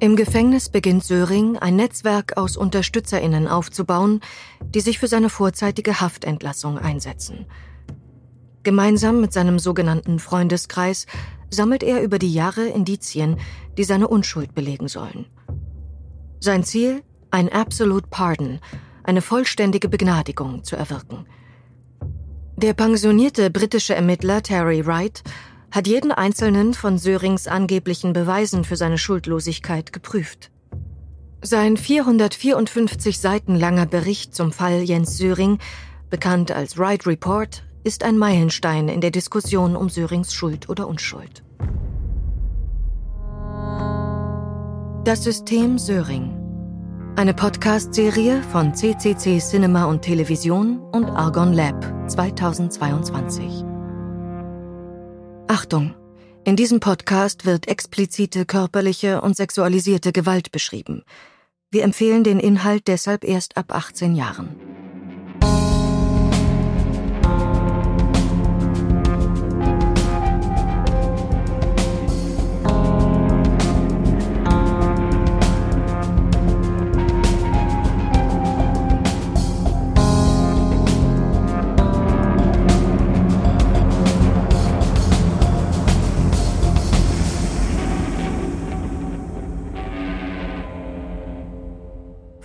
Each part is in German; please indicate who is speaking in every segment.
Speaker 1: Im Gefängnis beginnt Söring, ein Netzwerk aus UnterstützerInnen aufzubauen, die sich für seine vorzeitige Haftentlassung einsetzen. Gemeinsam mit seinem sogenannten Freundeskreis sammelt er über die Jahre Indizien, die seine Unschuld belegen sollen. Sein Ziel? Ein Absolute Pardon, eine vollständige Begnadigung zu erwirken. Der pensionierte britische Ermittler Terry Wright hat jeden einzelnen von Sörings angeblichen Beweisen für seine Schuldlosigkeit geprüft. Sein 454 Seiten langer Bericht zum Fall Jens Söring, bekannt als Wright Report, ist ein Meilenstein in der Diskussion um Sörings Schuld oder Unschuld. Das System Söring. Eine Podcast-Serie von CCC Cinema und Television und Argon Lab 2022. Achtung! In diesem Podcast wird explizite körperliche und sexualisierte Gewalt beschrieben. Wir empfehlen den Inhalt deshalb erst ab 18 Jahren.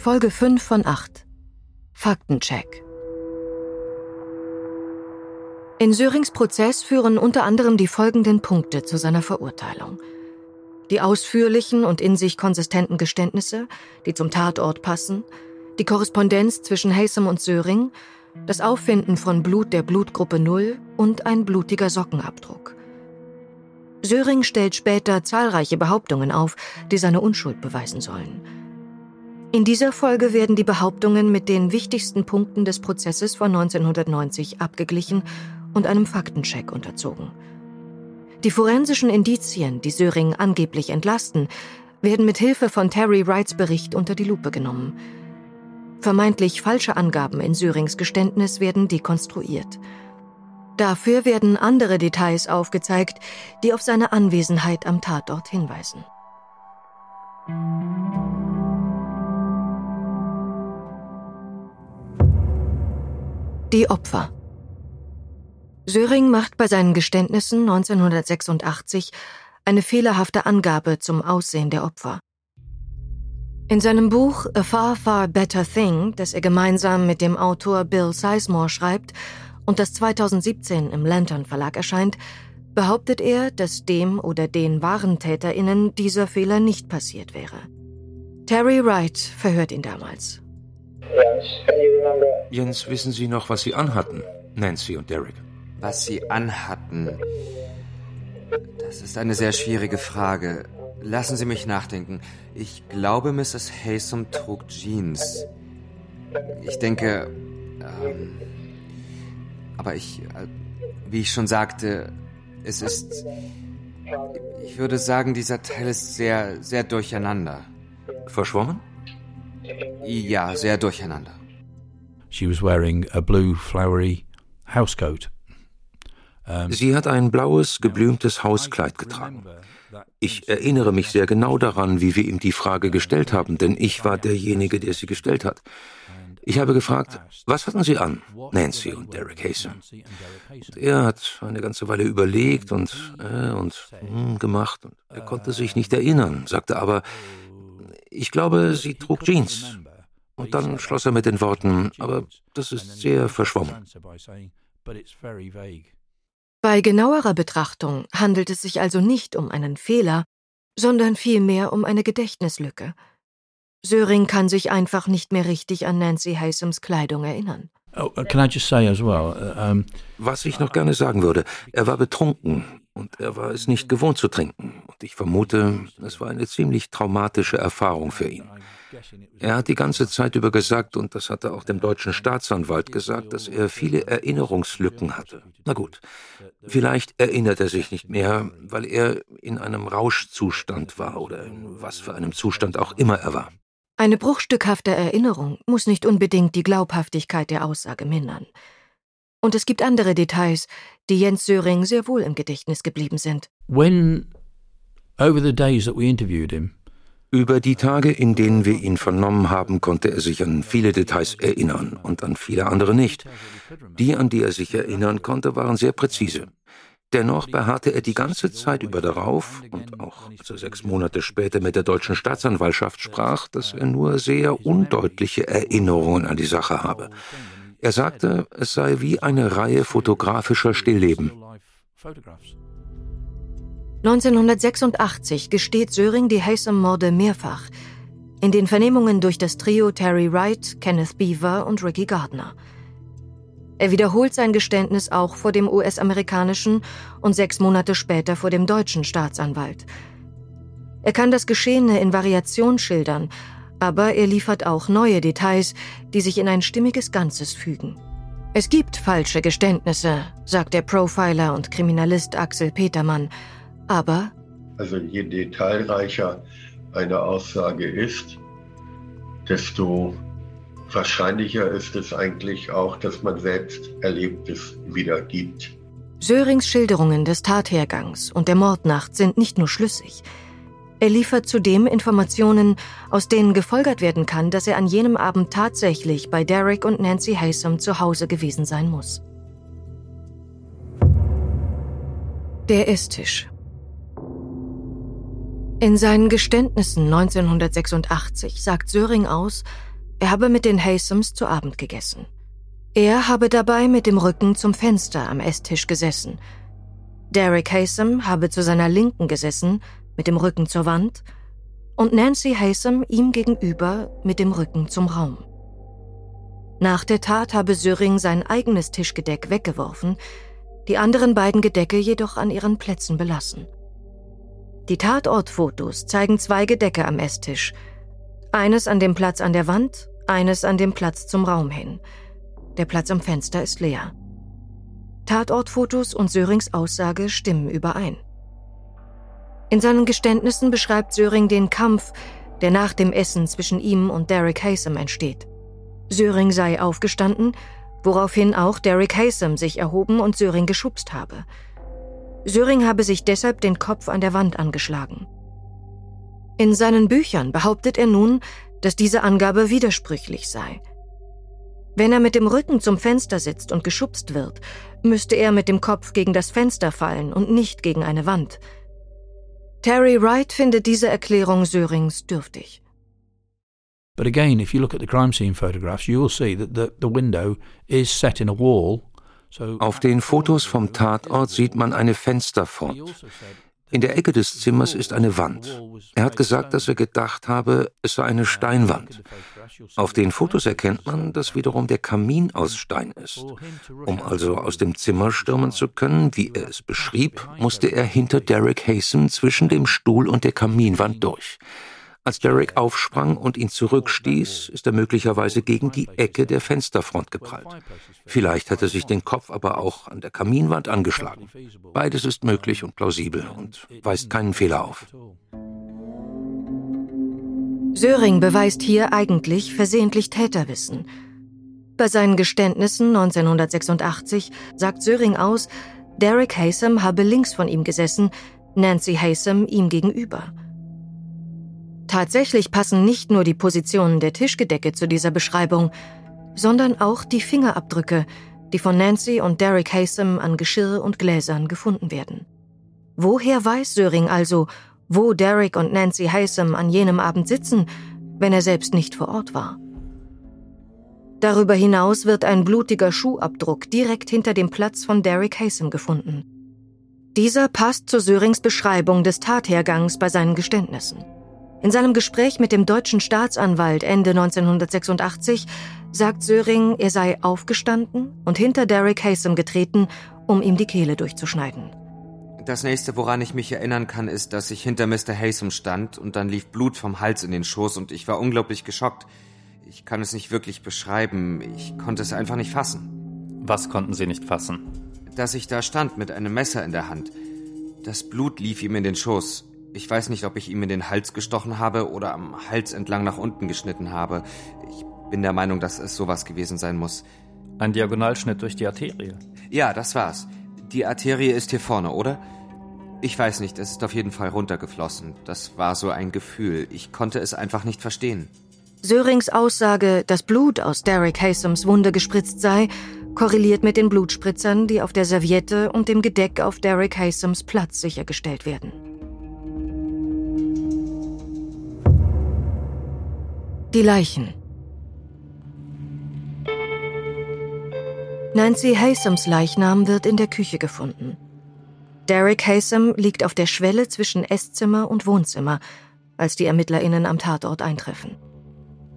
Speaker 1: Folge 5 von 8. Faktencheck. In Sörings Prozess führen unter anderem die folgenden Punkte zu seiner Verurteilung. Die ausführlichen und in sich konsistenten Geständnisse, die zum Tatort passen, die Korrespondenz zwischen Haysom und Söring, das Auffinden von Blut der Blutgruppe 0 und ein blutiger Sockenabdruck. Söring stellt später zahlreiche Behauptungen auf, die seine Unschuld beweisen sollen. In dieser Folge werden die Behauptungen mit den wichtigsten Punkten des Prozesses von 1990 abgeglichen und einem Faktencheck unterzogen. Die forensischen Indizien, die Söring angeblich entlasten, werden mit Hilfe von Terry Wrights Bericht unter die Lupe genommen. Vermeintlich falsche Angaben in Sörings Geständnis werden dekonstruiert. Dafür werden andere Details aufgezeigt, die auf seine Anwesenheit am Tatort hinweisen. Die Opfer. Söring macht bei seinen Geständnissen 1986 eine fehlerhafte Angabe zum Aussehen der Opfer. In seinem Buch A Far, Far Better Thing, das er gemeinsam mit dem Autor Bill Sizemore schreibt und das 2017 im Lantern Verlag erscheint, behauptet er, dass dem oder den wahren TäterInnen dieser Fehler nicht passiert wäre. Terry Wright verhört ihn damals.
Speaker 2: Jens, wissen Sie noch, was Sie anhatten, Nancy und Derek?
Speaker 3: Was Sie anhatten? Das ist eine sehr schwierige Frage. Lassen Sie mich nachdenken. Ich glaube, Mrs. Haysom trug Jeans. Ich denke. Ähm, aber ich. Äh, wie ich schon sagte, es ist. Ich würde sagen, dieser Teil ist sehr, sehr durcheinander.
Speaker 2: Verschwommen?
Speaker 3: Ja, sehr durcheinander.
Speaker 4: She was wearing a blue flowery housecoat.
Speaker 2: Sie hat ein blaues, geblümtes Hauskleid getragen. Ich erinnere mich sehr genau daran, wie wir ihm die Frage gestellt haben, denn ich war derjenige, der sie gestellt hat. Ich habe gefragt, was hatten Sie an, Nancy und Derek Haysom? Und er hat eine ganze Weile überlegt und, äh, und hm, gemacht. Und er konnte sich nicht erinnern, sagte aber, ich glaube, sie trug Jeans. Und dann schloss er mit den Worten, aber das ist sehr verschwommen.
Speaker 1: Bei genauerer Betrachtung handelt es sich also nicht um einen Fehler, sondern vielmehr um eine Gedächtnislücke. Söring kann sich einfach nicht mehr richtig an Nancy Haysoms Kleidung erinnern.
Speaker 4: Oh, uh,
Speaker 2: uh, Was ich noch gerne sagen würde, er war betrunken und er war es nicht gewohnt zu trinken. Und ich vermute, es war eine ziemlich traumatische Erfahrung für ihn. Er hat die ganze Zeit über gesagt, und das hat er auch dem deutschen Staatsanwalt gesagt, dass er viele Erinnerungslücken hatte. Na gut, vielleicht erinnert er sich nicht mehr, weil er in einem Rauschzustand war oder in was für einem Zustand auch immer er war.
Speaker 1: Eine bruchstückhafte Erinnerung muss nicht unbedingt die Glaubhaftigkeit der Aussage mindern. Und es gibt andere Details, die Jens Söring sehr wohl im Gedächtnis geblieben sind.
Speaker 4: When over the days that we interviewed him,
Speaker 2: Über die Tage, in denen wir ihn vernommen haben, konnte er sich an viele Details erinnern und an viele andere nicht. Die, an die er sich erinnern konnte, waren sehr präzise. Dennoch beharrte er die ganze Zeit über darauf, und auch als er sechs Monate später mit der deutschen Staatsanwaltschaft sprach, dass er nur sehr undeutliche Erinnerungen an die Sache habe. Er sagte, es sei wie eine Reihe fotografischer Stillleben.
Speaker 1: 1986 gesteht Söring die Haysom-Morde mehrfach. In den Vernehmungen durch das Trio Terry Wright, Kenneth Beaver und Ricky Gardner. Er wiederholt sein Geständnis auch vor dem US-amerikanischen und sechs Monate später vor dem deutschen Staatsanwalt. Er kann das Geschehene in Variation schildern, aber er liefert auch neue Details, die sich in ein stimmiges Ganzes fügen. Es gibt falsche Geständnisse, sagt der Profiler und Kriminalist Axel Petermann, aber
Speaker 5: also je detailreicher eine Aussage ist, desto wahrscheinlicher ist es eigentlich auch, dass man selbst Erlebtes wiedergibt.
Speaker 1: Sörings Schilderungen des Tathergangs und der Mordnacht sind nicht nur schlüssig. Er liefert zudem Informationen, aus denen gefolgert werden kann, dass er an jenem Abend tatsächlich bei Derek und Nancy Haysom zu Hause gewesen sein muss. Der Esstisch. In seinen Geständnissen 1986 sagt Söring aus, er habe mit den Haysoms zu Abend gegessen. Er habe dabei mit dem Rücken zum Fenster am Esstisch gesessen. Derek Haysom habe zu seiner Linken gesessen, mit dem Rücken zur Wand, und Nancy Haysom ihm gegenüber mit dem Rücken zum Raum. Nach der Tat habe Söring sein eigenes Tischgedeck weggeworfen, die anderen beiden Gedecke jedoch an ihren Plätzen belassen. Die Tatortfotos zeigen zwei Gedecke am Esstisch. Eines an dem Platz an der Wand, eines an dem Platz zum Raum hin. Der Platz am Fenster ist leer. Tatortfotos und Sörings Aussage stimmen überein. In seinen Geständnissen beschreibt Söring den Kampf, der nach dem Essen zwischen ihm und Derek Haysom entsteht. Söring sei aufgestanden, woraufhin auch Derek Haysom sich erhoben und Söring geschubst habe. Söring habe sich deshalb den Kopf an der Wand angeschlagen. In seinen Büchern behauptet er nun, dass diese Angabe widersprüchlich sei. Wenn er mit dem Rücken zum Fenster sitzt und geschubst wird, müsste er mit dem Kopf gegen das Fenster fallen und nicht gegen eine Wand. Terry Wright findet diese Erklärung Sörings dürftig.
Speaker 4: But again, if you look at the crime scene photographs, you will see that the, the window is set in a wall
Speaker 2: auf den Fotos vom Tatort sieht man eine Fensterfront. In der Ecke des Zimmers ist eine Wand. Er hat gesagt, dass er gedacht habe, es sei eine Steinwand. Auf den Fotos erkennt man, dass wiederum der Kamin aus Stein ist. Um also aus dem Zimmer stürmen zu können, wie er es beschrieb, musste er hinter Derek Haysom zwischen dem Stuhl und der Kaminwand durch. Als Derek aufsprang und ihn zurückstieß, ist er möglicherweise gegen die Ecke der Fensterfront geprallt. Vielleicht hat er sich den Kopf aber auch an der Kaminwand angeschlagen. Beides ist möglich und plausibel und weist keinen Fehler auf.
Speaker 1: Söring beweist hier eigentlich versehentlich Täterwissen. Bei seinen Geständnissen 1986 sagt Söring aus, Derek Haysom habe links von ihm gesessen, Nancy Haysom ihm gegenüber. Tatsächlich passen nicht nur die Positionen der Tischgedecke zu dieser Beschreibung, sondern auch die Fingerabdrücke, die von Nancy und Derek Haysom an Geschirr und Gläsern gefunden werden. Woher weiß Söring also, wo Derek und Nancy Haysom an jenem Abend sitzen, wenn er selbst nicht vor Ort war? Darüber hinaus wird ein blutiger Schuhabdruck direkt hinter dem Platz von Derek Haysom gefunden. Dieser passt zu Sörings Beschreibung des Tathergangs bei seinen Geständnissen. In seinem Gespräch mit dem deutschen Staatsanwalt Ende 1986 sagt Söring, er sei aufgestanden und hinter Derek Haysom getreten, um ihm die Kehle durchzuschneiden.
Speaker 3: Das nächste, woran ich mich erinnern kann, ist, dass ich hinter Mr. Haysom stand und dann lief Blut vom Hals in den Schoß und ich war unglaublich geschockt. Ich kann es nicht wirklich beschreiben. Ich konnte es einfach nicht fassen.
Speaker 6: Was konnten Sie nicht fassen?
Speaker 3: Dass ich da stand mit einem Messer in der Hand. Das Blut lief ihm in den Schoß. Ich weiß nicht, ob ich ihm in den Hals gestochen habe oder am Hals entlang nach unten geschnitten habe. Ich bin der Meinung, dass es sowas gewesen sein muss.
Speaker 6: Ein Diagonalschnitt durch die Arterie.
Speaker 3: Ja, das war's. Die Arterie ist hier vorne, oder? Ich weiß nicht, es ist auf jeden Fall runtergeflossen. Das war so ein Gefühl. Ich konnte es einfach nicht verstehen.
Speaker 1: Sörings Aussage, dass Blut aus Derek Hasems Wunde gespritzt sei, korreliert mit den Blutspritzern, die auf der Serviette und dem Gedeck auf Derek Hasems Platz sichergestellt werden. Die Leichen. Nancy Hasems Leichnam wird in der Küche gefunden. Derek Hasem liegt auf der Schwelle zwischen Esszimmer und Wohnzimmer, als die ErmittlerInnen am Tatort eintreffen.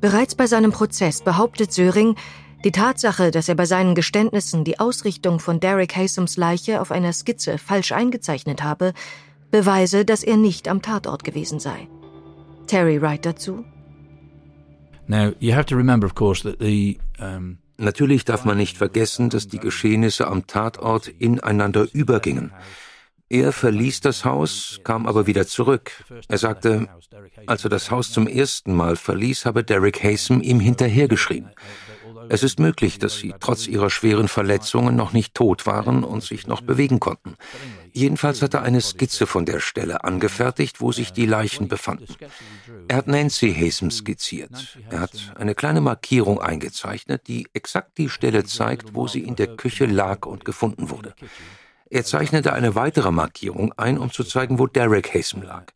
Speaker 1: Bereits bei seinem Prozess behauptet Söring, die Tatsache, dass er bei seinen Geständnissen die Ausrichtung von Derek Hasems Leiche auf einer Skizze falsch eingezeichnet habe, beweise, dass er nicht am Tatort gewesen sei. Terry Wright dazu.
Speaker 4: Now, you have to remember, of course, that the um
Speaker 2: Natürlich darf man nicht vergessen, dass die Geschehnisse am Tatort ineinander übergingen. Er verließ das Haus, kam aber wieder zurück. Er sagte, als er das Haus zum ersten Mal verließ, habe Derek Hasem ihm hinterhergeschrien. Es ist möglich, dass sie trotz ihrer schweren Verletzungen noch nicht tot waren und sich noch bewegen konnten. Jedenfalls hat er eine Skizze von der Stelle angefertigt, wo sich die Leichen befanden. Er hat Nancy Hasem skizziert. Er hat eine kleine Markierung eingezeichnet, die exakt die Stelle zeigt, wo sie in der Küche lag und gefunden wurde. Er zeichnete eine weitere Markierung ein, um zu zeigen, wo Derek Hasem lag.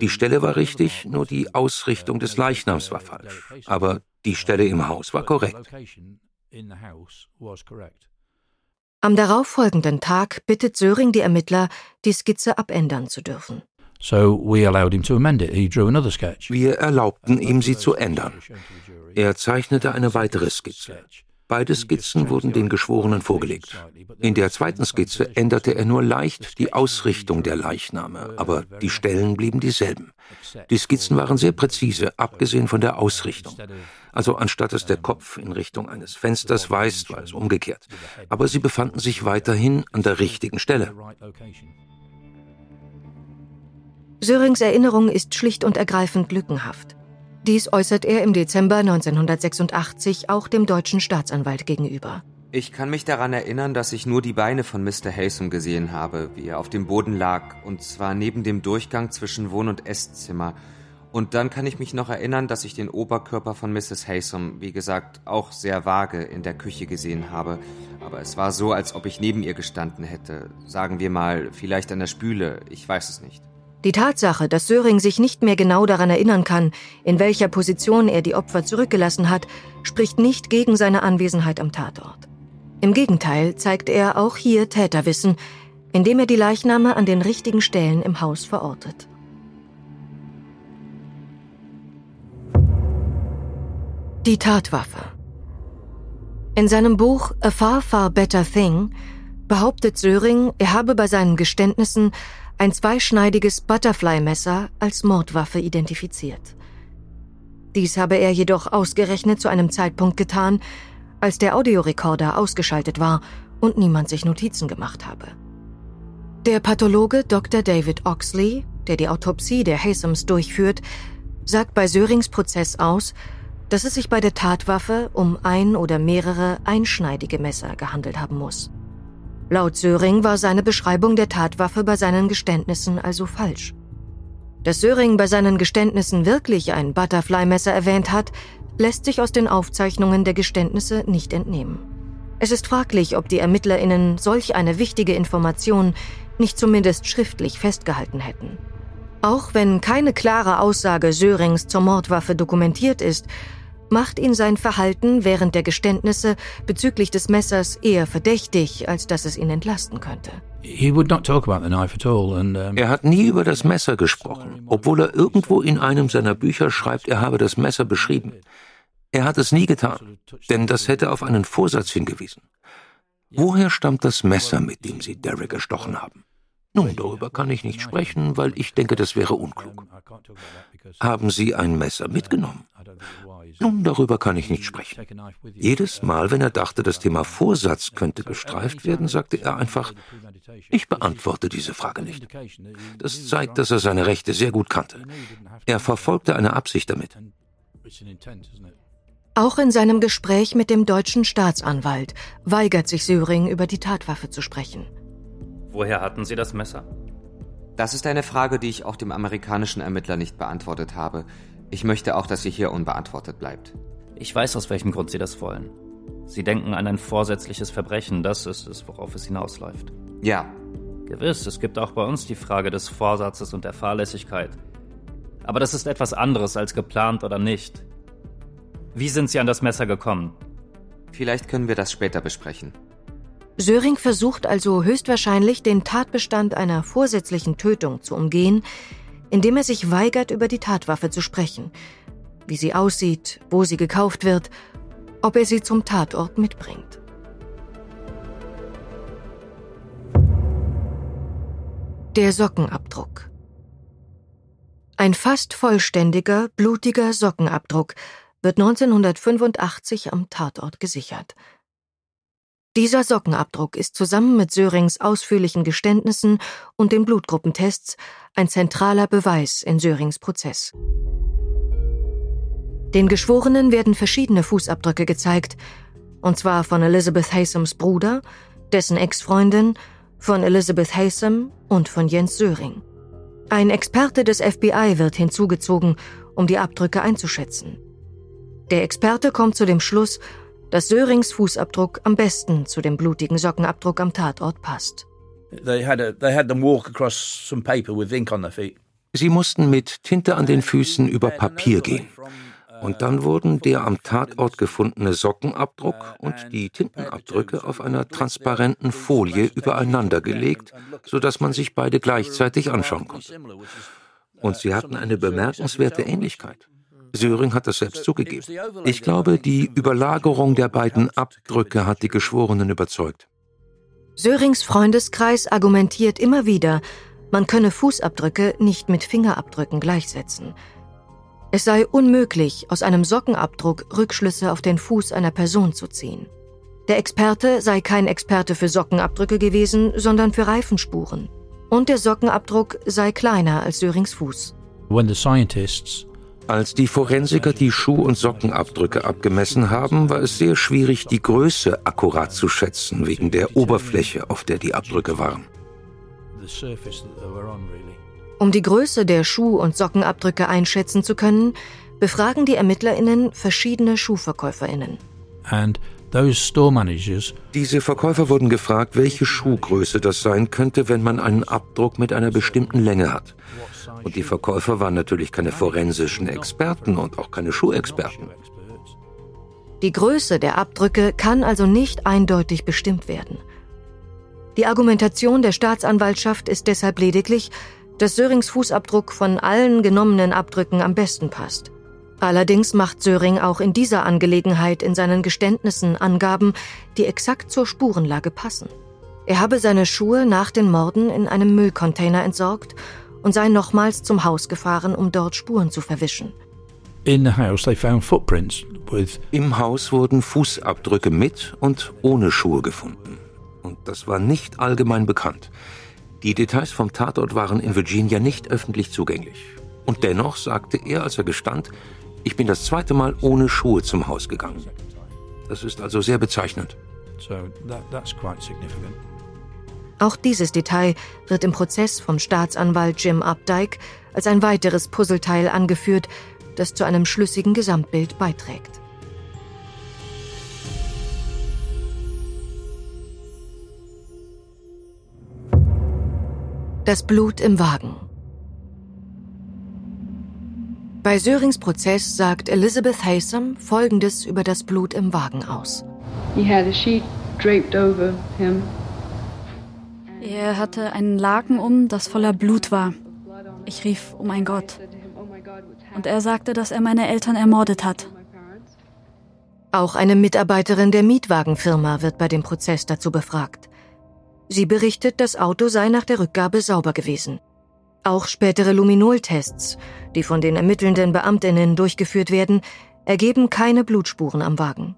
Speaker 2: Die Stelle war richtig, nur die Ausrichtung des Leichnams war falsch. Aber die Stelle im Haus war korrekt.
Speaker 1: Am darauffolgenden Tag bittet Söring die Ermittler, die Skizze abändern zu dürfen.
Speaker 2: Wir erlaubten ihm, sie zu ändern. Er zeichnete eine weitere Skizze. Beide Skizzen wurden den Geschworenen vorgelegt. In der zweiten Skizze änderte er nur leicht die Ausrichtung der Leichname, aber die Stellen blieben dieselben. Die Skizzen waren sehr präzise, abgesehen von der Ausrichtung. Also anstatt dass der Kopf in Richtung eines Fensters weist, war es umgekehrt. Aber sie befanden sich weiterhin an der richtigen Stelle.
Speaker 1: Sörings Erinnerung ist schlicht und ergreifend lückenhaft. Dies äußert er im Dezember 1986 auch dem deutschen Staatsanwalt gegenüber.
Speaker 3: Ich kann mich daran erinnern, dass ich nur die Beine von Mr. Hasem gesehen habe, wie er auf dem Boden lag, und zwar neben dem Durchgang zwischen Wohn- und Esszimmer. Und dann kann ich mich noch erinnern, dass ich den Oberkörper von Mrs. Hasem, wie gesagt, auch sehr vage in der Küche gesehen habe. Aber es war so, als ob ich neben ihr gestanden hätte. Sagen wir mal, vielleicht an der Spüle, ich weiß es nicht.
Speaker 1: Die Tatsache, dass Söring sich nicht mehr genau daran erinnern kann, in welcher Position er die Opfer zurückgelassen hat, spricht nicht gegen seine Anwesenheit am Tatort. Im Gegenteil zeigt er auch hier Täterwissen, indem er die Leichname an den richtigen Stellen im Haus verortet. Die Tatwaffe. In seinem Buch A Far Far Better Thing behauptet Söring, er habe bei seinen Geständnissen ein zweischneidiges Butterfly-Messer als Mordwaffe identifiziert. Dies habe er jedoch ausgerechnet zu einem Zeitpunkt getan, als der Audiorekorder ausgeschaltet war und niemand sich Notizen gemacht habe. Der Pathologe Dr. David Oxley, der die Autopsie der Hasems durchführt, sagt bei Sörings Prozess aus, dass es sich bei der Tatwaffe um ein oder mehrere einschneidige Messer gehandelt haben muss. Laut Söring war seine Beschreibung der Tatwaffe bei seinen Geständnissen also falsch. Dass Söring bei seinen Geständnissen wirklich ein Butterfly-Messer erwähnt hat, lässt sich aus den Aufzeichnungen der Geständnisse nicht entnehmen. Es ist fraglich, ob die ErmittlerInnen solch eine wichtige Information nicht zumindest schriftlich festgehalten hätten. Auch wenn keine klare Aussage Sörings zur Mordwaffe dokumentiert ist, macht ihn sein Verhalten während der Geständnisse bezüglich des Messers eher verdächtig, als dass es ihn entlasten könnte.
Speaker 2: Er hat nie über das Messer gesprochen, obwohl er irgendwo in einem seiner Bücher schreibt, er habe das Messer beschrieben. Er hat es nie getan, denn das hätte auf einen Vorsatz hingewiesen. Woher stammt das Messer, mit dem Sie Derek erstochen haben? Nun, darüber kann ich nicht sprechen, weil ich denke, das wäre unklug. Haben Sie ein Messer mitgenommen? Nun, darüber kann ich nicht sprechen. Jedes Mal, wenn er dachte, das Thema Vorsatz könnte gestreift werden, sagte er einfach, ich beantworte diese Frage nicht. Das zeigt, dass er seine Rechte sehr gut kannte. Er verfolgte eine Absicht damit.
Speaker 1: Auch in seinem Gespräch mit dem deutschen Staatsanwalt weigert sich Söring über die Tatwaffe zu sprechen.
Speaker 6: Woher hatten Sie das Messer?
Speaker 3: Das ist eine Frage, die ich auch dem amerikanischen Ermittler nicht beantwortet habe. Ich möchte auch, dass sie hier unbeantwortet bleibt.
Speaker 6: Ich weiß, aus welchem Grund Sie das wollen. Sie denken an ein vorsätzliches Verbrechen, das ist es, worauf es hinausläuft.
Speaker 3: Ja.
Speaker 6: Gewiss, es gibt auch bei uns die Frage des Vorsatzes und der Fahrlässigkeit. Aber das ist etwas anderes als geplant oder nicht. Wie sind Sie an das Messer gekommen?
Speaker 3: Vielleicht können wir das später besprechen.
Speaker 1: Söring versucht also höchstwahrscheinlich, den Tatbestand einer vorsätzlichen Tötung zu umgehen, indem er sich weigert, über die Tatwaffe zu sprechen, wie sie aussieht, wo sie gekauft wird, ob er sie zum Tatort mitbringt. Der Sockenabdruck. Ein fast vollständiger, blutiger Sockenabdruck wird 1985 am Tatort gesichert. Dieser Sockenabdruck ist zusammen mit Sörings ausführlichen Geständnissen und den Blutgruppentests ein zentraler Beweis in Sörings Prozess. Den Geschworenen werden verschiedene Fußabdrücke gezeigt, und zwar von Elizabeth Haysams Bruder, dessen Ex-Freundin, von Elizabeth Haysam und von Jens Söring. Ein Experte des FBI wird hinzugezogen, um die Abdrücke einzuschätzen. Der Experte kommt zu dem Schluss, dass Sörings Fußabdruck am besten zu dem blutigen Sockenabdruck am Tatort passt.
Speaker 2: Sie mussten mit Tinte an den Füßen über Papier gehen. Und dann wurden der am Tatort gefundene Sockenabdruck und die Tintenabdrücke auf einer transparenten Folie übereinander gelegt, sodass man sich beide gleichzeitig anschauen konnte. Und sie hatten eine bemerkenswerte Ähnlichkeit. Söring hat das selbst zugegeben. Ich glaube, die Überlagerung der beiden Abdrücke hat die Geschworenen überzeugt.
Speaker 1: Sörings Freundeskreis argumentiert immer wieder, man könne Fußabdrücke nicht mit Fingerabdrücken gleichsetzen. Es sei unmöglich, aus einem Sockenabdruck Rückschlüsse auf den Fuß einer Person zu ziehen. Der Experte sei kein Experte für Sockenabdrücke gewesen, sondern für Reifenspuren. Und der Sockenabdruck sei kleiner als Sörings Fuß.
Speaker 4: When the scientists
Speaker 2: als die Forensiker die Schuh- und Sockenabdrücke abgemessen haben, war es sehr schwierig, die Größe akkurat zu schätzen, wegen der Oberfläche, auf der die Abdrücke waren.
Speaker 1: Um die Größe der Schuh- und Sockenabdrücke einschätzen zu können, befragen die ErmittlerInnen verschiedene SchuhverkäuferInnen.
Speaker 2: Diese Verkäufer wurden gefragt, welche Schuhgröße das sein könnte, wenn man einen Abdruck mit einer bestimmten Länge hat. Und die Verkäufer waren natürlich keine forensischen Experten und auch keine Schuhexperten.
Speaker 1: Die Größe der Abdrücke kann also nicht eindeutig bestimmt werden. Die Argumentation der Staatsanwaltschaft ist deshalb lediglich, dass Sörings Fußabdruck von allen genommenen Abdrücken am besten passt. Allerdings macht Söring auch in dieser Angelegenheit in seinen Geständnissen Angaben, die exakt zur Spurenlage passen. Er habe seine Schuhe nach den Morden in einem Müllcontainer entsorgt und sei nochmals zum Haus gefahren, um dort Spuren zu verwischen.
Speaker 2: Im Haus wurden Fußabdrücke mit und ohne Schuhe gefunden. Und das war nicht allgemein bekannt. Die Details vom Tatort waren in Virginia nicht öffentlich zugänglich. Und dennoch sagte er, als er gestand, ich bin das zweite Mal ohne Schuhe zum Haus gegangen. Das ist also sehr bezeichnend. So that, that's quite
Speaker 1: significant. Auch dieses Detail wird im Prozess vom Staatsanwalt Jim Updike als ein weiteres Puzzleteil angeführt, das zu einem schlüssigen Gesamtbild beiträgt. Das Blut im Wagen. Bei Sörings Prozess sagt Elizabeth Haysom Folgendes über das Blut im Wagen aus. He had a sheet draped over him
Speaker 7: er hatte einen Laken um, das voller Blut war. Ich rief, oh mein Gott. Und er sagte, dass er meine Eltern ermordet hat.
Speaker 1: Auch eine Mitarbeiterin der Mietwagenfirma wird bei dem Prozess dazu befragt. Sie berichtet, das Auto sei nach der Rückgabe sauber gewesen. Auch spätere Luminoltests, die von den ermittelnden Beamtinnen durchgeführt werden, ergeben keine Blutspuren am Wagen.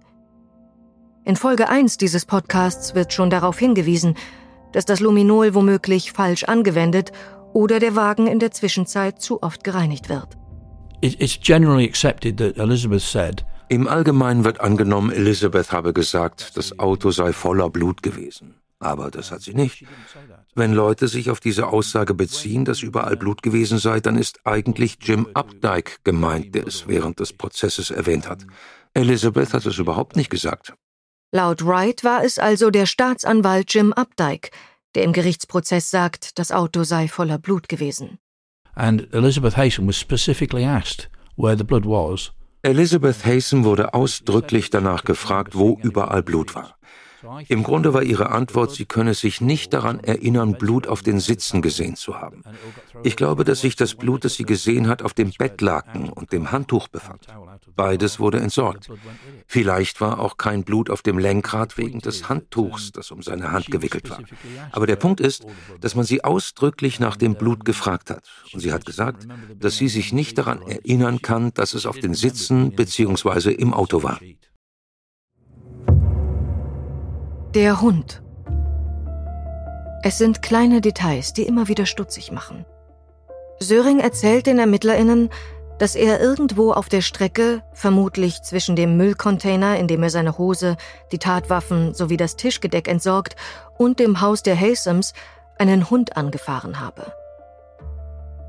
Speaker 1: In Folge 1 dieses Podcasts wird schon darauf hingewiesen, dass das Luminol womöglich falsch angewendet oder der Wagen in der Zwischenzeit zu oft gereinigt wird.
Speaker 2: Im Allgemeinen wird angenommen, Elizabeth habe gesagt, das Auto sei voller Blut gewesen. Aber das hat sie nicht. Wenn Leute sich auf diese Aussage beziehen, dass überall Blut gewesen sei, dann ist eigentlich Jim Updike gemeint, der es während des Prozesses erwähnt hat. Elizabeth hat es überhaupt nicht gesagt.
Speaker 1: Laut Wright war es also der Staatsanwalt Jim Updike, der im Gerichtsprozess sagt, das Auto sei voller Blut gewesen.
Speaker 4: And Elizabeth Haysom was specifically asked where the blood was.
Speaker 2: Elizabeth Haysom wurde ausdrücklich danach gefragt, wo überall Blut war. Im Grunde war ihre Antwort, sie könne sich nicht daran erinnern, Blut auf den Sitzen gesehen zu haben. Ich glaube, dass sich das Blut, das sie gesehen hat, auf dem Bettlaken und dem Handtuch befand. Beides wurde entsorgt. Vielleicht war auch kein Blut auf dem Lenkrad wegen des Handtuchs, das um seine Hand gewickelt war. Aber der Punkt ist, dass man sie ausdrücklich nach dem Blut gefragt hat. Und sie hat gesagt, dass sie sich nicht daran erinnern kann, dass es auf den Sitzen bzw. im Auto war.
Speaker 1: Der Hund. Es sind kleine Details, die immer wieder stutzig machen. Söring erzählt den ErmittlerInnen, dass er irgendwo auf der Strecke, vermutlich zwischen dem Müllcontainer, in dem er seine Hose, die Tatwaffen sowie das Tischgedeck entsorgt, und dem Haus der Haysams, einen Hund angefahren habe.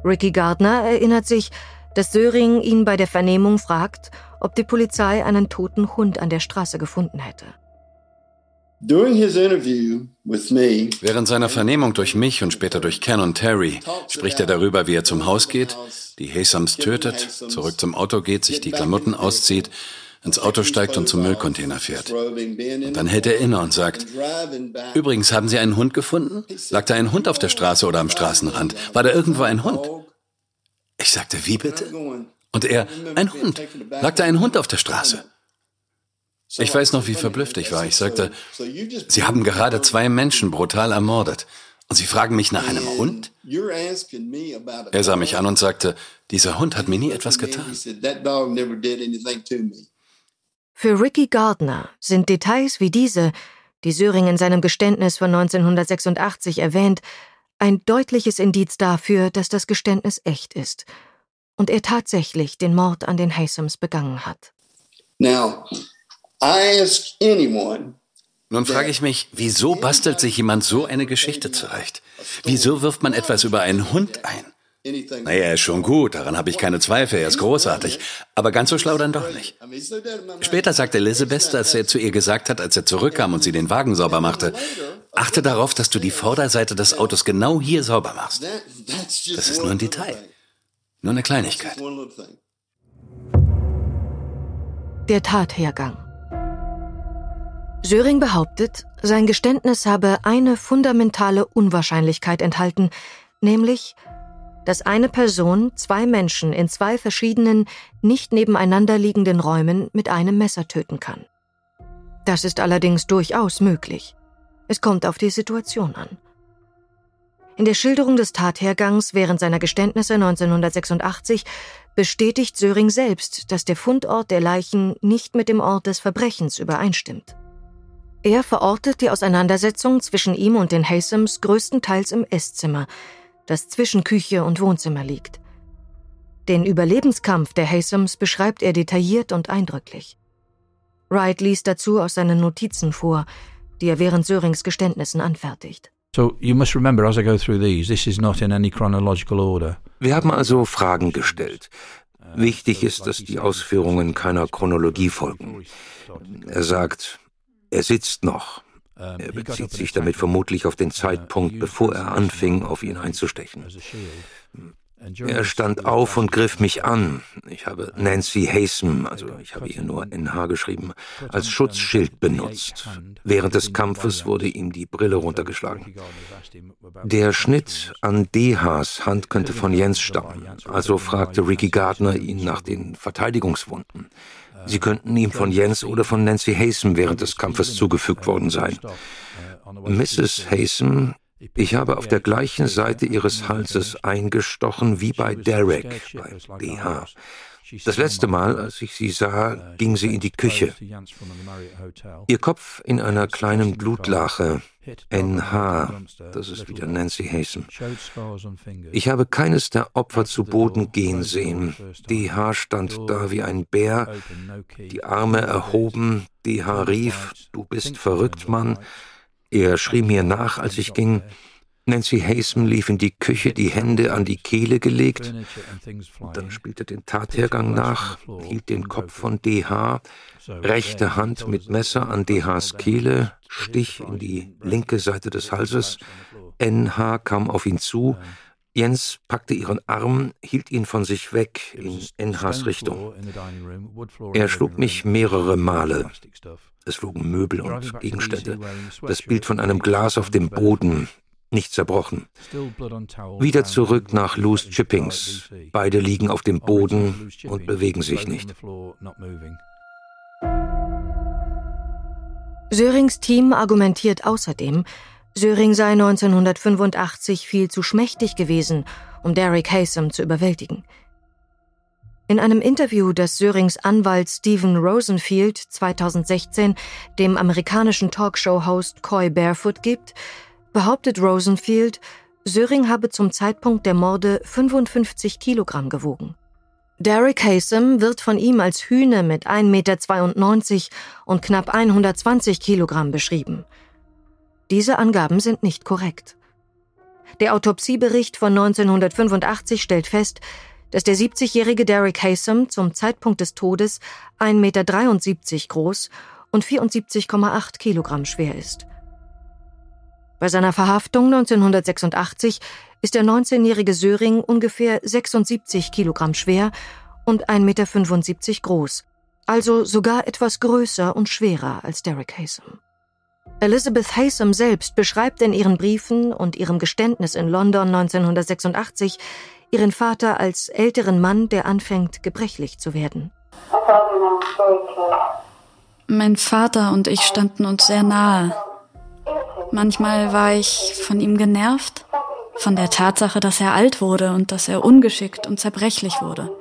Speaker 1: Ricky Gardner erinnert sich, dass Söring ihn bei der Vernehmung fragt, ob die Polizei einen toten Hund an der Straße gefunden hätte.
Speaker 8: Während seiner Vernehmung durch mich und später durch Ken und Terry spricht er darüber, wie er zum Haus geht, die Hesams tötet, zurück zum Auto geht, sich die Klamotten auszieht, ins Auto steigt und zum Müllcontainer fährt. Und dann hält er inne und sagt, übrigens, haben Sie einen Hund gefunden? Lag da ein Hund auf der Straße oder am Straßenrand? War da irgendwo ein Hund? Ich sagte, wie bitte? Und er, ein Hund. Lag da ein Hund auf der Straße? Ich weiß noch, wie verblüfft ich war. Ich sagte, Sie haben gerade zwei Menschen brutal ermordet. Und Sie fragen mich nach einem Hund? Er sah mich an und sagte, dieser Hund hat mir nie etwas getan.
Speaker 1: Für Ricky Gardner sind Details wie diese, die Söring in seinem Geständnis von 1986 erwähnt, ein deutliches Indiz dafür, dass das Geständnis echt ist und er tatsächlich den Mord an den Haysams begangen hat.
Speaker 8: Now, nun frage ich mich, wieso bastelt sich jemand so eine Geschichte zurecht? Wieso wirft man etwas über einen Hund ein? Naja, er ist schon gut, daran habe ich keine Zweifel, er ist großartig. Aber ganz so schlau dann doch nicht. Später sagte Elizabeth, dass er zu ihr gesagt hat, als er zurückkam und sie den Wagen sauber machte, achte darauf, dass du die Vorderseite des Autos genau hier sauber machst. Das ist nur ein Detail. Nur eine Kleinigkeit.
Speaker 1: Der Tathergang. Söring behauptet, sein Geständnis habe eine fundamentale Unwahrscheinlichkeit enthalten, nämlich, dass eine Person zwei Menschen in zwei verschiedenen, nicht nebeneinander liegenden Räumen mit einem Messer töten kann. Das ist allerdings durchaus möglich. Es kommt auf die Situation an. In der Schilderung des Tathergangs während seiner Geständnisse 1986 bestätigt Söring selbst, dass der Fundort der Leichen nicht mit dem Ort des Verbrechens übereinstimmt. Er verortet die Auseinandersetzung zwischen ihm und den Haysams größtenteils im Esszimmer, das zwischen Küche und Wohnzimmer liegt. Den Überlebenskampf der Haysams beschreibt er detailliert und eindrücklich. Wright liest dazu aus seinen Notizen vor, die er während Sörings Geständnissen anfertigt.
Speaker 2: So you must remember as I go through these, this is not in any chronological order. Wir haben also Fragen gestellt. Wichtig ist, dass die Ausführungen keiner Chronologie folgen. Er sagt, er sitzt noch. Ähm, er bezieht sich damit vermutlich auf den Zeitpunkt, bevor er anfing, auf ihn einzustechen. Er stand auf und griff mich an. Ich habe Nancy Hasem, also ich habe ihr nur NH geschrieben, als Schutzschild benutzt. Während des Kampfes wurde ihm die Brille runtergeschlagen. Der Schnitt an DHs Hand könnte von Jens stammen, also fragte Ricky Gardner ihn nach den Verteidigungswunden. Sie könnten ihm von Jens oder von Nancy Haysom während des Kampfes zugefügt worden sein. Mrs. Haysom, ich habe auf der gleichen Seite ihres Halses eingestochen wie bei Derek, bei DH. Das letzte Mal, als ich sie sah, ging sie in die Küche. Ihr Kopf in einer kleinen Blutlache, NH, das ist wieder Nancy Hasten. Ich habe keines der Opfer zu Boden gehen sehen. DH stand da wie ein Bär, die Arme erhoben. DH rief, du bist verrückt, Mann. Er schrie mir nach, als ich ging. Nancy Haysom lief in die Küche, die Hände an die Kehle gelegt. Dann spielte den Tathergang nach, hielt den Kopf von DH, rechte Hand mit Messer an DHs Kehle, Stich in die linke Seite des Halses. NH kam auf ihn zu. Jens packte ihren Arm, hielt ihn von sich weg in NHs Richtung. Er schlug mich mehrere Male. Es flogen Möbel und Gegenstände. Das Bild von einem Glas auf dem Boden, nicht zerbrochen. Wieder zurück nach Loose Chippings. Beide liegen auf dem Boden und bewegen sich nicht.
Speaker 1: Sörings Team argumentiert außerdem, Söring sei 1985 viel zu schmächtig gewesen, um Derek Haysom zu überwältigen. In einem Interview, das Sörings Anwalt Stephen Rosenfield 2016 dem amerikanischen Talkshow-Host Coy Barefoot gibt, behauptet Rosenfield, Söring habe zum Zeitpunkt der Morde 55 Kilogramm gewogen. Derek Haysom wird von ihm als Hühne mit 1,92 Meter und knapp 120 Kilogramm beschrieben. Diese Angaben sind nicht korrekt. Der Autopsiebericht von 1985 stellt fest, dass der 70-jährige Derek Haysom zum Zeitpunkt des Todes 1,73 Meter groß und 74,8 Kilogramm schwer ist. Bei seiner Verhaftung 1986 ist der 19-jährige Söring ungefähr 76 Kilogramm schwer und 1,75 Meter groß, also sogar etwas größer und schwerer als Derek Haysom. Elizabeth Haysom selbst beschreibt in ihren Briefen und ihrem Geständnis in London 1986 ihren Vater als älteren Mann, der anfängt, gebrechlich zu werden.
Speaker 7: Mein Vater und ich standen uns sehr nahe. Manchmal war ich von ihm genervt, von der Tatsache, dass er alt wurde und dass er ungeschickt und zerbrechlich wurde.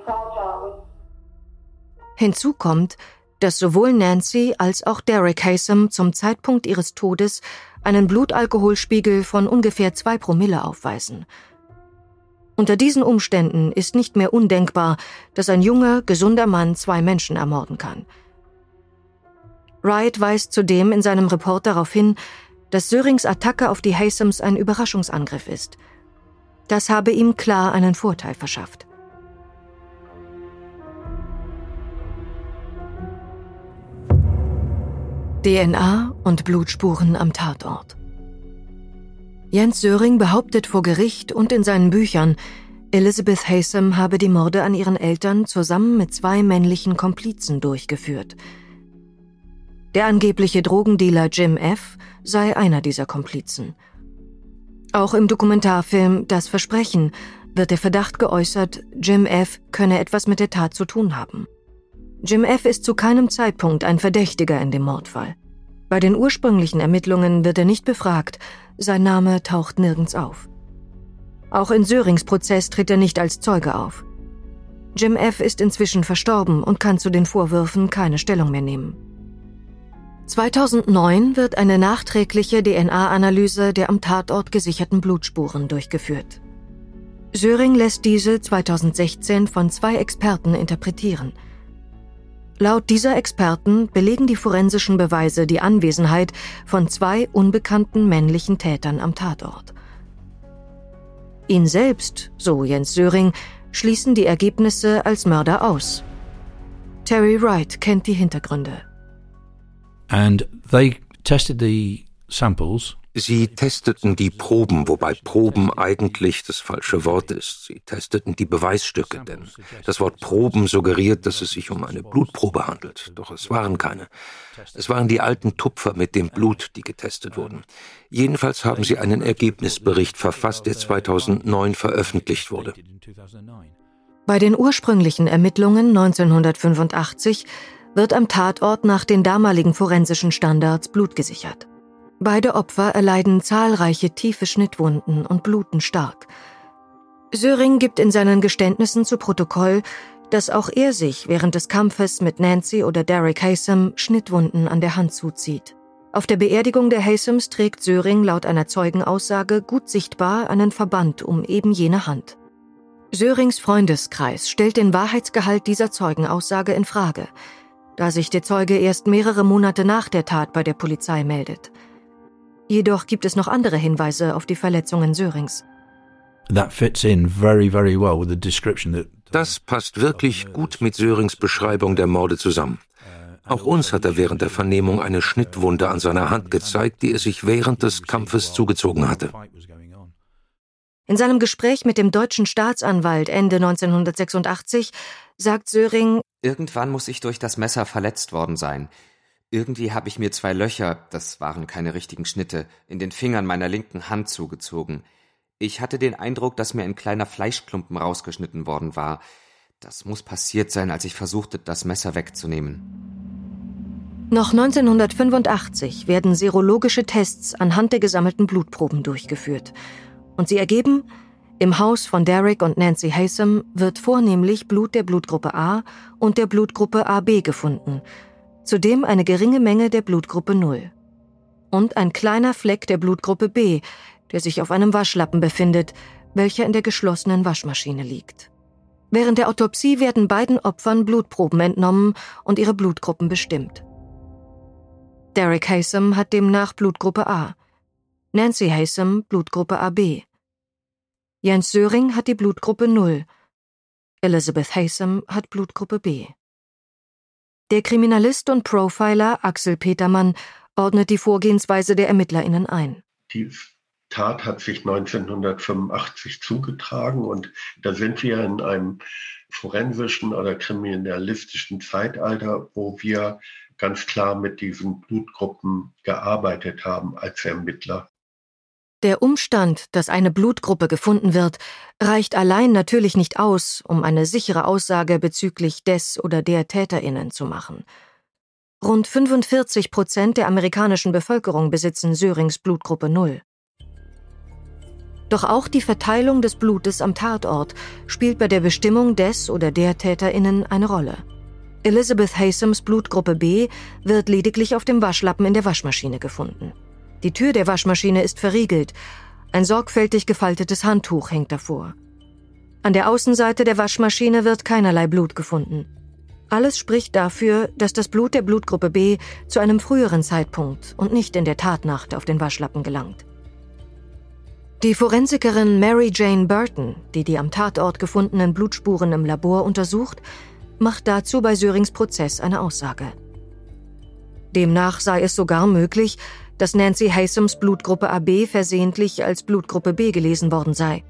Speaker 1: Hinzu kommt, dass sowohl Nancy als auch Derek Haysom zum Zeitpunkt ihres Todes einen Blutalkoholspiegel von ungefähr zwei Promille aufweisen. Unter diesen Umständen ist nicht mehr undenkbar, dass ein junger, gesunder Mann zwei Menschen ermorden kann. Wright weist zudem in seinem Report darauf hin, dass Sörings Attacke auf die Haysoms ein Überraschungsangriff ist. Das habe ihm klar einen Vorteil verschafft. DNA und Blutspuren am Tatort. Jens Söring behauptet vor Gericht und in seinen Büchern, Elizabeth Haysom habe die Morde an ihren Eltern zusammen mit zwei männlichen Komplizen durchgeführt. Der angebliche Drogendealer Jim F. sei einer dieser Komplizen. Auch im Dokumentarfilm Das Versprechen wird der Verdacht geäußert, Jim F. könne etwas mit der Tat zu tun haben. Jim F. ist zu keinem Zeitpunkt ein Verdächtiger in dem Mordfall. Bei den ursprünglichen Ermittlungen wird er nicht befragt, sein Name taucht nirgends auf. Auch in Sörings Prozess tritt er nicht als Zeuge auf. Jim F. ist inzwischen verstorben und kann zu den Vorwürfen keine Stellung mehr nehmen. 2009 wird eine nachträgliche DNA-Analyse der am Tatort gesicherten Blutspuren durchgeführt. Söring lässt diese 2016 von zwei Experten interpretieren – Laut dieser Experten belegen die forensischen Beweise die Anwesenheit von zwei unbekannten männlichen Tätern am Tatort. Ihn selbst, so Jens Söring, schließen die Ergebnisse als Mörder aus. Terry Wright kennt die Hintergründe.
Speaker 4: And they tested the samples
Speaker 2: Sie testeten die Proben, wobei Proben eigentlich das falsche Wort ist. Sie testeten die Beweisstücke, denn das Wort Proben suggeriert, dass es sich um eine Blutprobe handelt. Doch es waren keine. Es waren die alten Tupfer mit dem Blut, die getestet wurden. Jedenfalls haben sie einen Ergebnisbericht verfasst, der 2009 veröffentlicht wurde.
Speaker 1: Bei den ursprünglichen Ermittlungen 1985 wird am Tatort nach den damaligen forensischen Standards Blut gesichert. Beide Opfer erleiden zahlreiche tiefe Schnittwunden und bluten stark. Söring gibt in seinen Geständnissen zu Protokoll, dass auch er sich während des Kampfes mit Nancy oder Derek Haysom Schnittwunden an der Hand zuzieht. Auf der Beerdigung der Haysoms trägt Söring laut einer Zeugenaussage gut sichtbar einen Verband um eben jene Hand. Sörings Freundeskreis stellt den Wahrheitsgehalt dieser Zeugenaussage in Frage, da sich der Zeuge erst mehrere Monate nach der Tat bei der Polizei meldet. Jedoch gibt es noch andere Hinweise auf die Verletzungen Sörings.
Speaker 2: Das passt wirklich gut mit Sörings Beschreibung der Morde zusammen. Auch uns hat er während der Vernehmung eine Schnittwunde an seiner Hand gezeigt, die er sich während des Kampfes zugezogen hatte.
Speaker 1: In seinem Gespräch mit dem deutschen Staatsanwalt Ende 1986 sagt Söring,
Speaker 3: Irgendwann muss ich durch das Messer verletzt worden sein. Irgendwie habe ich mir zwei Löcher, das waren keine richtigen Schnitte, in den Fingern meiner linken Hand zugezogen. Ich hatte den Eindruck, dass mir ein kleiner Fleischklumpen rausgeschnitten worden war. Das muss passiert sein, als ich versuchte, das Messer wegzunehmen.
Speaker 1: Noch 1985 werden serologische Tests anhand der gesammelten Blutproben durchgeführt. Und sie ergeben, im Haus von Derek und Nancy Haysom wird vornehmlich Blut der Blutgruppe A und der Blutgruppe AB gefunden, zudem eine geringe Menge der Blutgruppe 0. Und ein kleiner Fleck der Blutgruppe B, der sich auf einem Waschlappen befindet, welcher in der geschlossenen Waschmaschine liegt. Während der Autopsie werden beiden Opfern Blutproben entnommen und ihre Blutgruppen bestimmt. Derek Haysom hat demnach Blutgruppe A, Nancy Haysom Blutgruppe AB. Jens Söring hat die Blutgruppe 0. Elizabeth Haysom hat Blutgruppe B. Der Kriminalist und Profiler Axel Petermann ordnet die Vorgehensweise der ErmittlerInnen ein.
Speaker 5: Die Tat hat sich 1985 zugetragen und da sind wir in einem forensischen oder kriminalistischen Zeitalter, wo wir ganz klar mit diesen Blutgruppen gearbeitet haben als Ermittler.
Speaker 1: Der Umstand, dass eine Blutgruppe gefunden wird, reicht allein natürlich nicht aus, um eine sichere Aussage bezüglich des oder der Täterinnen zu machen. Rund 45 Prozent der amerikanischen Bevölkerung besitzen Sörings Blutgruppe 0. Doch auch die Verteilung des Blutes am Tatort spielt bei der Bestimmung des oder der Täterinnen eine Rolle. Elizabeth Haysoms Blutgruppe B wird lediglich auf dem Waschlappen in der Waschmaschine gefunden. Die Tür der Waschmaschine ist verriegelt. Ein sorgfältig gefaltetes Handtuch hängt davor. An der Außenseite der Waschmaschine wird keinerlei Blut gefunden. Alles spricht dafür, dass das Blut der Blutgruppe B zu einem früheren Zeitpunkt und nicht in der Tatnacht auf den Waschlappen gelangt. Die Forensikerin Mary Jane Burton, die die am Tatort gefundenen Blutspuren im Labor untersucht, macht dazu bei Sörings Prozess eine Aussage. Demnach sei es sogar möglich, dass Nancy Haysoms Blutgruppe AB versehentlich als Blutgruppe B gelesen worden sei.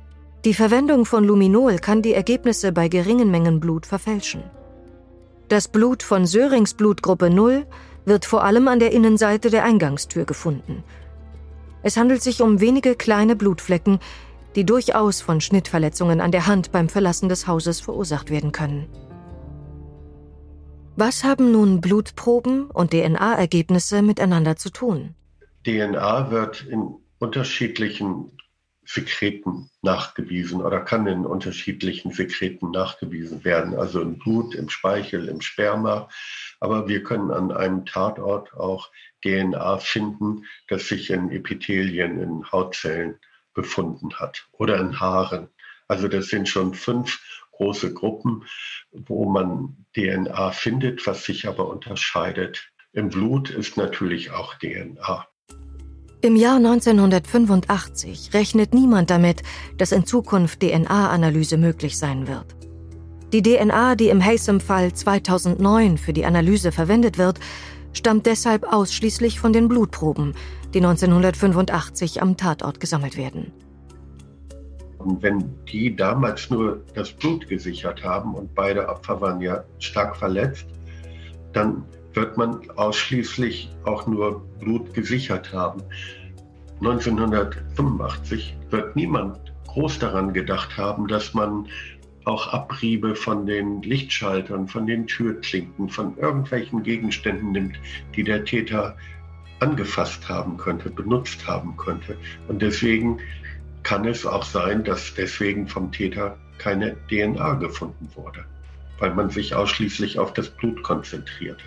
Speaker 1: Die Verwendung von Luminol kann die Ergebnisse bei geringen Mengen Blut verfälschen. Das Blut von Sörings Blutgruppe 0 wird vor allem an der Innenseite der Eingangstür gefunden. Es handelt sich um wenige kleine Blutflecken, die durchaus von Schnittverletzungen an der Hand beim Verlassen des Hauses verursacht werden können. Was haben nun Blutproben und DNA-Ergebnisse miteinander zu tun?
Speaker 5: DNA wird in unterschiedlichen Sekreten nachgewiesen oder kann in unterschiedlichen Sekreten nachgewiesen werden, also im Blut, im Speichel, im Sperma. Aber wir können an einem Tatort auch DNA finden, das sich in Epithelien, in Hautzellen befunden hat oder in Haaren. Also das sind schon fünf große Gruppen, wo man DNA findet, was sich aber unterscheidet. Im Blut ist natürlich auch DNA.
Speaker 1: Im Jahr 1985 rechnet niemand damit, dass in Zukunft DNA-Analyse möglich sein wird. Die DNA, die im Haysom-Fall 2009 für die Analyse verwendet wird, stammt deshalb ausschließlich von den Blutproben, die 1985 am Tatort gesammelt werden.
Speaker 5: Und wenn die damals nur das Blut gesichert haben und beide Opfer waren ja stark verletzt, dann wird man ausschließlich auch nur Blut gesichert haben. 1985 wird niemand groß daran gedacht haben, dass man auch Abriebe von den Lichtschaltern, von den Türklinken, von irgendwelchen Gegenständen nimmt, die der Täter angefasst haben könnte, benutzt haben könnte. Und deswegen kann es auch sein, dass deswegen vom Täter keine DNA gefunden wurde, weil man sich ausschließlich auf das Blut konzentrierte.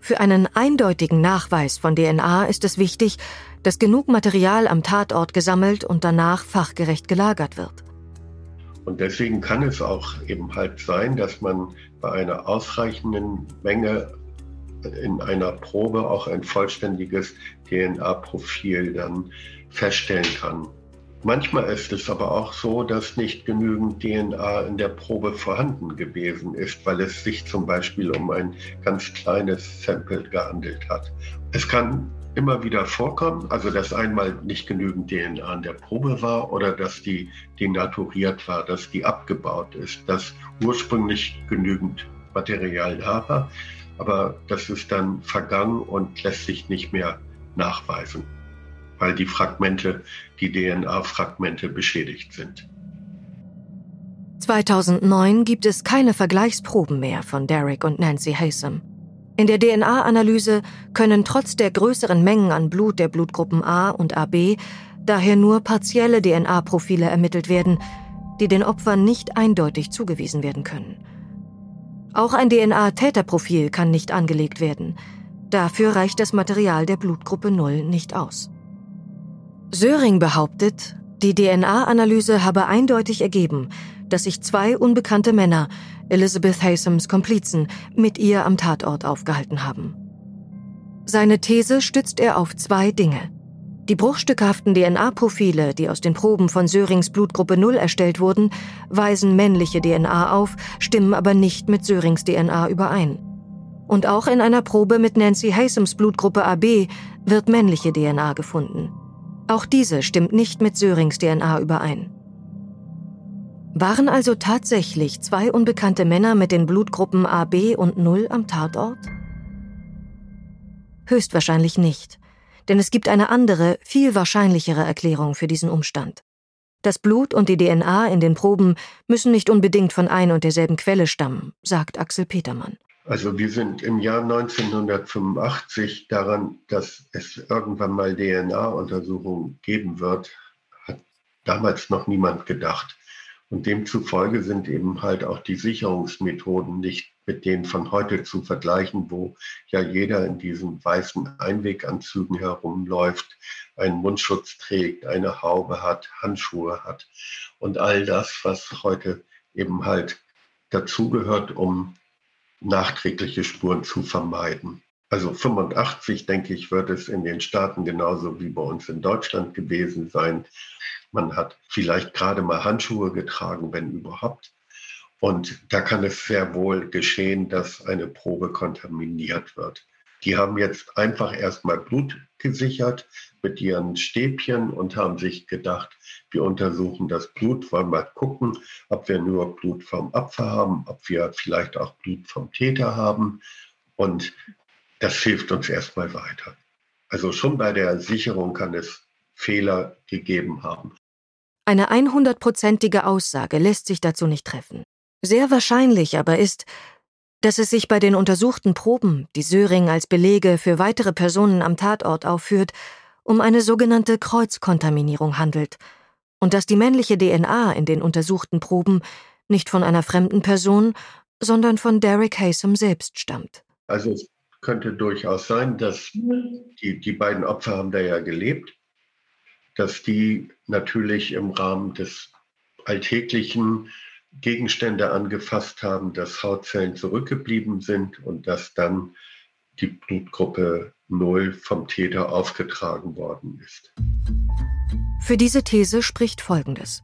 Speaker 1: Für einen eindeutigen Nachweis von DNA ist es wichtig, dass genug Material am Tatort gesammelt und danach fachgerecht gelagert wird.
Speaker 5: Und deswegen kann es auch eben halt sein, dass man bei einer ausreichenden Menge in einer Probe auch ein vollständiges DNA-Profil dann feststellen kann. Manchmal ist es aber auch so, dass nicht genügend DNA in der Probe vorhanden gewesen ist, weil es sich zum Beispiel um ein ganz kleines Sample gehandelt hat. Es kann immer wieder vorkommen, also dass einmal nicht genügend DNA in der Probe war oder dass die denaturiert war, dass die abgebaut ist, dass ursprünglich genügend Material da war, aber das ist dann vergangen und lässt sich nicht mehr nachweisen weil die Fragmente, die DNA-Fragmente beschädigt sind.
Speaker 1: 2009 gibt es keine Vergleichsproben mehr von Derek und Nancy Haysom. In der DNA-Analyse können trotz der größeren Mengen an Blut der Blutgruppen A und AB daher nur partielle DNA-Profile ermittelt werden, die den Opfern nicht eindeutig zugewiesen werden können. Auch ein DNA-Täterprofil kann nicht angelegt werden. Dafür reicht das Material der Blutgruppe 0 nicht aus. Söring behauptet, die DNA-Analyse habe eindeutig ergeben, dass sich zwei unbekannte Männer, Elizabeth Haysoms Komplizen, mit ihr am Tatort aufgehalten haben. Seine These stützt er auf zwei Dinge. Die bruchstückhaften DNA-Profile, die aus den Proben von Sörings Blutgruppe 0 erstellt wurden, weisen männliche DNA auf, stimmen aber nicht mit Sörings DNA überein. Und auch in einer Probe mit Nancy Haysoms Blutgruppe AB wird männliche DNA gefunden. Auch diese stimmt nicht mit Sörings DNA überein. Waren also tatsächlich zwei unbekannte Männer mit den Blutgruppen AB und 0 am Tatort? Höchstwahrscheinlich nicht, denn es gibt eine andere, viel wahrscheinlichere Erklärung für diesen Umstand. Das Blut und die DNA in den Proben müssen nicht unbedingt von ein und derselben Quelle stammen, sagt Axel Petermann.
Speaker 5: Also wir sind im Jahr 1985 daran, dass es irgendwann mal DNA-Untersuchungen geben wird, hat damals noch niemand gedacht. Und demzufolge sind eben halt auch die Sicherungsmethoden nicht mit denen von heute zu vergleichen, wo ja jeder in diesen weißen Einweganzügen herumläuft, einen Mundschutz trägt, eine Haube hat, Handschuhe hat und all das, was heute eben halt dazugehört, um nachträgliche Spuren zu vermeiden. Also 85, denke ich, wird es in den Staaten genauso wie bei uns in Deutschland gewesen sein. Man hat vielleicht gerade mal Handschuhe getragen, wenn überhaupt. Und da kann es sehr wohl geschehen, dass eine Probe kontaminiert wird. Die haben jetzt einfach erstmal Blut gesichert mit ihren Stäbchen und haben sich gedacht, wir untersuchen das Blut, wollen mal gucken, ob wir nur Blut vom Opfer haben, ob wir vielleicht auch Blut vom Täter haben. Und das hilft uns erstmal weiter. Also schon bei der Sicherung kann es Fehler gegeben haben.
Speaker 1: Eine 100-prozentige Aussage lässt sich dazu nicht treffen. Sehr wahrscheinlich aber ist, dass es sich bei den untersuchten Proben, die Söring als Belege für weitere Personen am Tatort aufführt, um eine sogenannte Kreuzkontaminierung handelt und dass die männliche DNA in den untersuchten Proben nicht von einer fremden Person, sondern von Derek Haysom selbst stammt.
Speaker 5: Also es könnte durchaus sein, dass die, die beiden Opfer haben da ja gelebt, dass die natürlich im Rahmen des alltäglichen Gegenstände angefasst haben, dass Hautzellen zurückgeblieben sind und dass dann die Blutgruppe 0 vom Täter aufgetragen worden ist.
Speaker 1: Für diese These spricht Folgendes.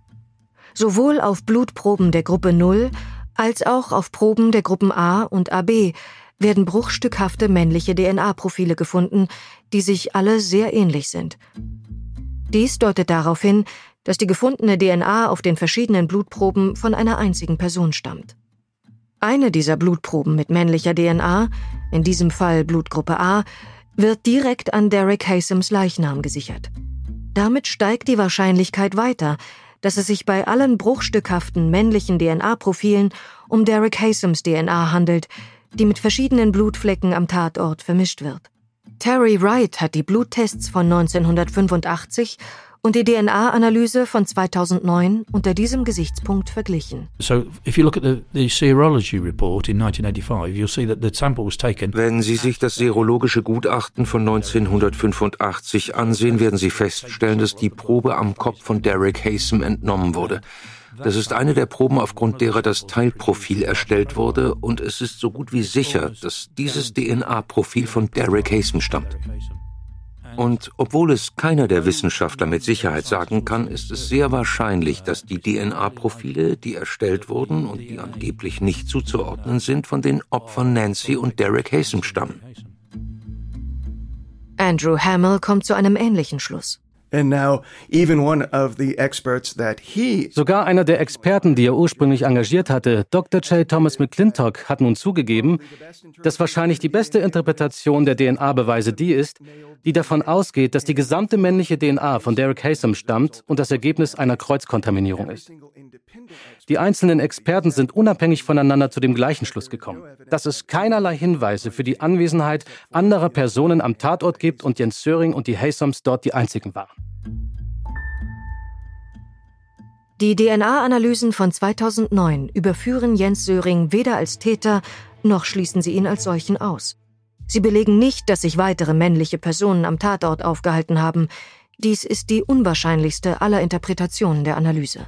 Speaker 1: Sowohl auf Blutproben der Gruppe 0 als auch auf Proben der Gruppen A und AB werden bruchstückhafte männliche DNA-Profile gefunden, die sich alle sehr ähnlich sind. Dies deutet darauf hin, dass die gefundene DNA auf den verschiedenen Blutproben von einer einzigen Person stammt. Eine dieser Blutproben mit männlicher DNA, in diesem Fall Blutgruppe A, wird direkt an Derek Haysoms Leichnam gesichert. Damit steigt die Wahrscheinlichkeit weiter, dass es sich bei allen bruchstückhaften männlichen DNA-Profilen um Derek Haysoms DNA handelt, die mit verschiedenen Blutflecken am Tatort vermischt wird. Terry Wright hat die Bluttests von 1985 und die DNA-Analyse von 2009 unter diesem Gesichtspunkt verglichen. So, if you look at the, the serology report in 1985, you'll see that the sample was taken.
Speaker 2: Wenn Sie sich das serologische Gutachten von 1985 ansehen, werden Sie feststellen, dass die Probe am Kopf von Derek Haysom entnommen wurde. Das ist eine der Proben, aufgrund derer das Teilprofil erstellt wurde, und es ist so gut wie sicher, dass dieses DNA-Profil von Derek Haysom stammt. Und obwohl es keiner der Wissenschaftler mit Sicherheit sagen kann, ist es sehr wahrscheinlich, dass die DNA-Profile, die erstellt wurden und die angeblich nicht zuzuordnen sind, von den Opfern Nancy und Derek Haysom stammen.
Speaker 1: Andrew Hamill kommt zu einem ähnlichen Schluss.
Speaker 9: Sogar einer der Experten, die er ursprünglich engagiert hatte, Dr. J. Thomas McClintock, hat nun zugegeben, dass wahrscheinlich die beste Interpretation der DNA-Beweise die ist, die davon ausgeht, dass die gesamte männliche DNA von Derek Haysom stammt und das Ergebnis einer Kreuzkontaminierung ist. Die einzelnen Experten sind unabhängig voneinander zu dem gleichen Schluss gekommen, dass es keinerlei Hinweise für die Anwesenheit anderer Personen am Tatort gibt und Jens Söring und die Haysoms dort die einzigen waren.
Speaker 1: Die DNA-Analysen von 2009 überführen Jens Söring weder als Täter noch schließen sie ihn als solchen aus. Sie belegen nicht, dass sich weitere männliche Personen am Tatort aufgehalten haben. Dies ist die unwahrscheinlichste aller Interpretationen der Analyse.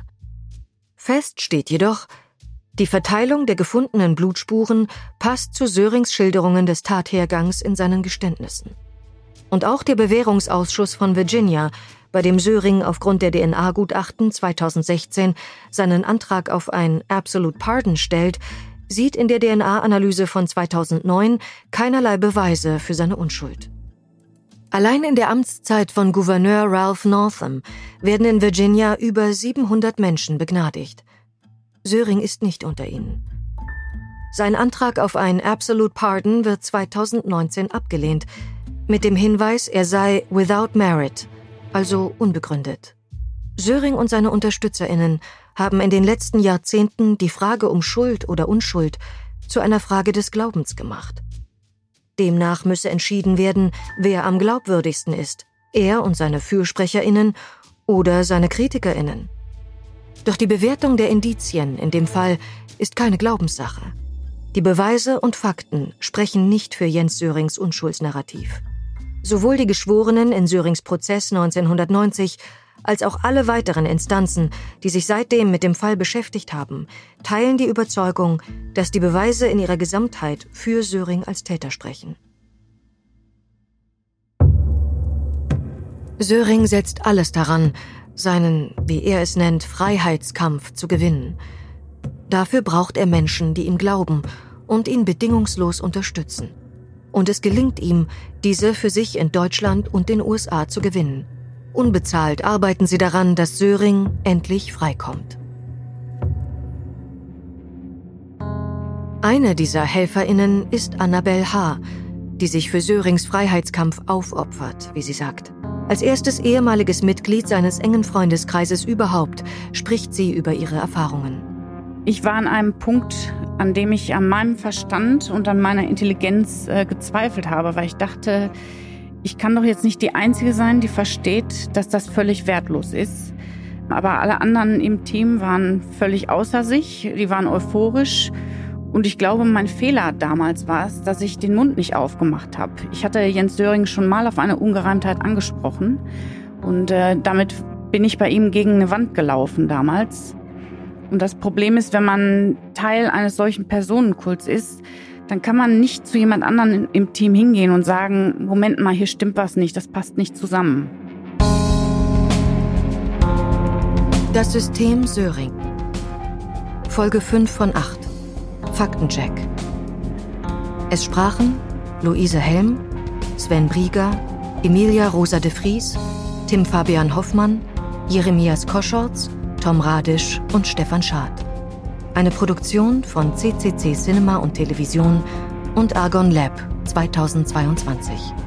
Speaker 1: Fest steht jedoch, die Verteilung der gefundenen Blutspuren passt zu Sörings Schilderungen des Tathergangs in seinen Geständnissen. Und auch der Bewährungsausschuss von Virginia bei dem Söring aufgrund der DNA-Gutachten 2016 seinen Antrag auf ein Absolute Pardon stellt, sieht in der DNA-Analyse von 2009 keinerlei Beweise für seine Unschuld. Allein in der Amtszeit von Gouverneur Ralph Northam werden in Virginia über 700 Menschen begnadigt. Söring ist nicht unter ihnen. Sein Antrag auf ein Absolute Pardon wird 2019 abgelehnt, mit dem Hinweis, er sei without merit, also unbegründet. Söring und seine Unterstützerinnen haben in den letzten Jahrzehnten die Frage um Schuld oder Unschuld zu einer Frage des Glaubens gemacht. Demnach müsse entschieden werden, wer am glaubwürdigsten ist, er und seine Fürsprecherinnen oder seine Kritikerinnen. Doch die Bewertung der Indizien in dem Fall ist keine Glaubenssache. Die Beweise und Fakten sprechen nicht für Jens Sörings Unschuldsnarrativ. Sowohl die Geschworenen in Sörings Prozess 1990 als auch alle weiteren Instanzen, die sich seitdem mit dem Fall beschäftigt haben, teilen die Überzeugung, dass die Beweise in ihrer Gesamtheit für Söring als Täter sprechen. Söring setzt alles daran, seinen, wie er es nennt, Freiheitskampf zu gewinnen. Dafür braucht er Menschen, die ihm glauben und ihn bedingungslos unterstützen und es gelingt ihm, diese für sich in Deutschland und den USA zu gewinnen. Unbezahlt arbeiten sie daran, dass Söring endlich freikommt. Eine dieser Helferinnen ist Annabelle H., die sich für Sörings Freiheitskampf aufopfert, wie sie sagt. Als erstes ehemaliges Mitglied seines engen Freundeskreises überhaupt spricht sie über ihre Erfahrungen.
Speaker 10: Ich war an einem Punkt, an dem ich an meinem Verstand und an meiner Intelligenz äh, gezweifelt habe, weil ich dachte, ich kann doch jetzt nicht die Einzige sein, die versteht, dass das völlig wertlos ist. Aber alle anderen im Team waren völlig außer sich, die waren euphorisch. Und ich glaube, mein Fehler damals war es, dass ich den Mund nicht aufgemacht habe. Ich hatte Jens Döring schon mal auf eine Ungereimtheit angesprochen. Und äh, damit bin ich bei ihm gegen eine Wand gelaufen damals. Und das Problem ist, wenn man Teil eines solchen Personenkults ist, dann kann man nicht zu jemand anderen im Team hingehen und sagen, Moment mal, hier stimmt was nicht, das passt nicht zusammen.
Speaker 1: Das System Söring. Folge 5 von 8. Faktencheck. Es sprachen Luise Helm, Sven Brieger, Emilia Rosa de Vries, Tim Fabian Hoffmann, Jeremias Koschorz Tom Radisch und Stefan Schad. Eine Produktion von CCC Cinema und Television und Argon Lab 2022.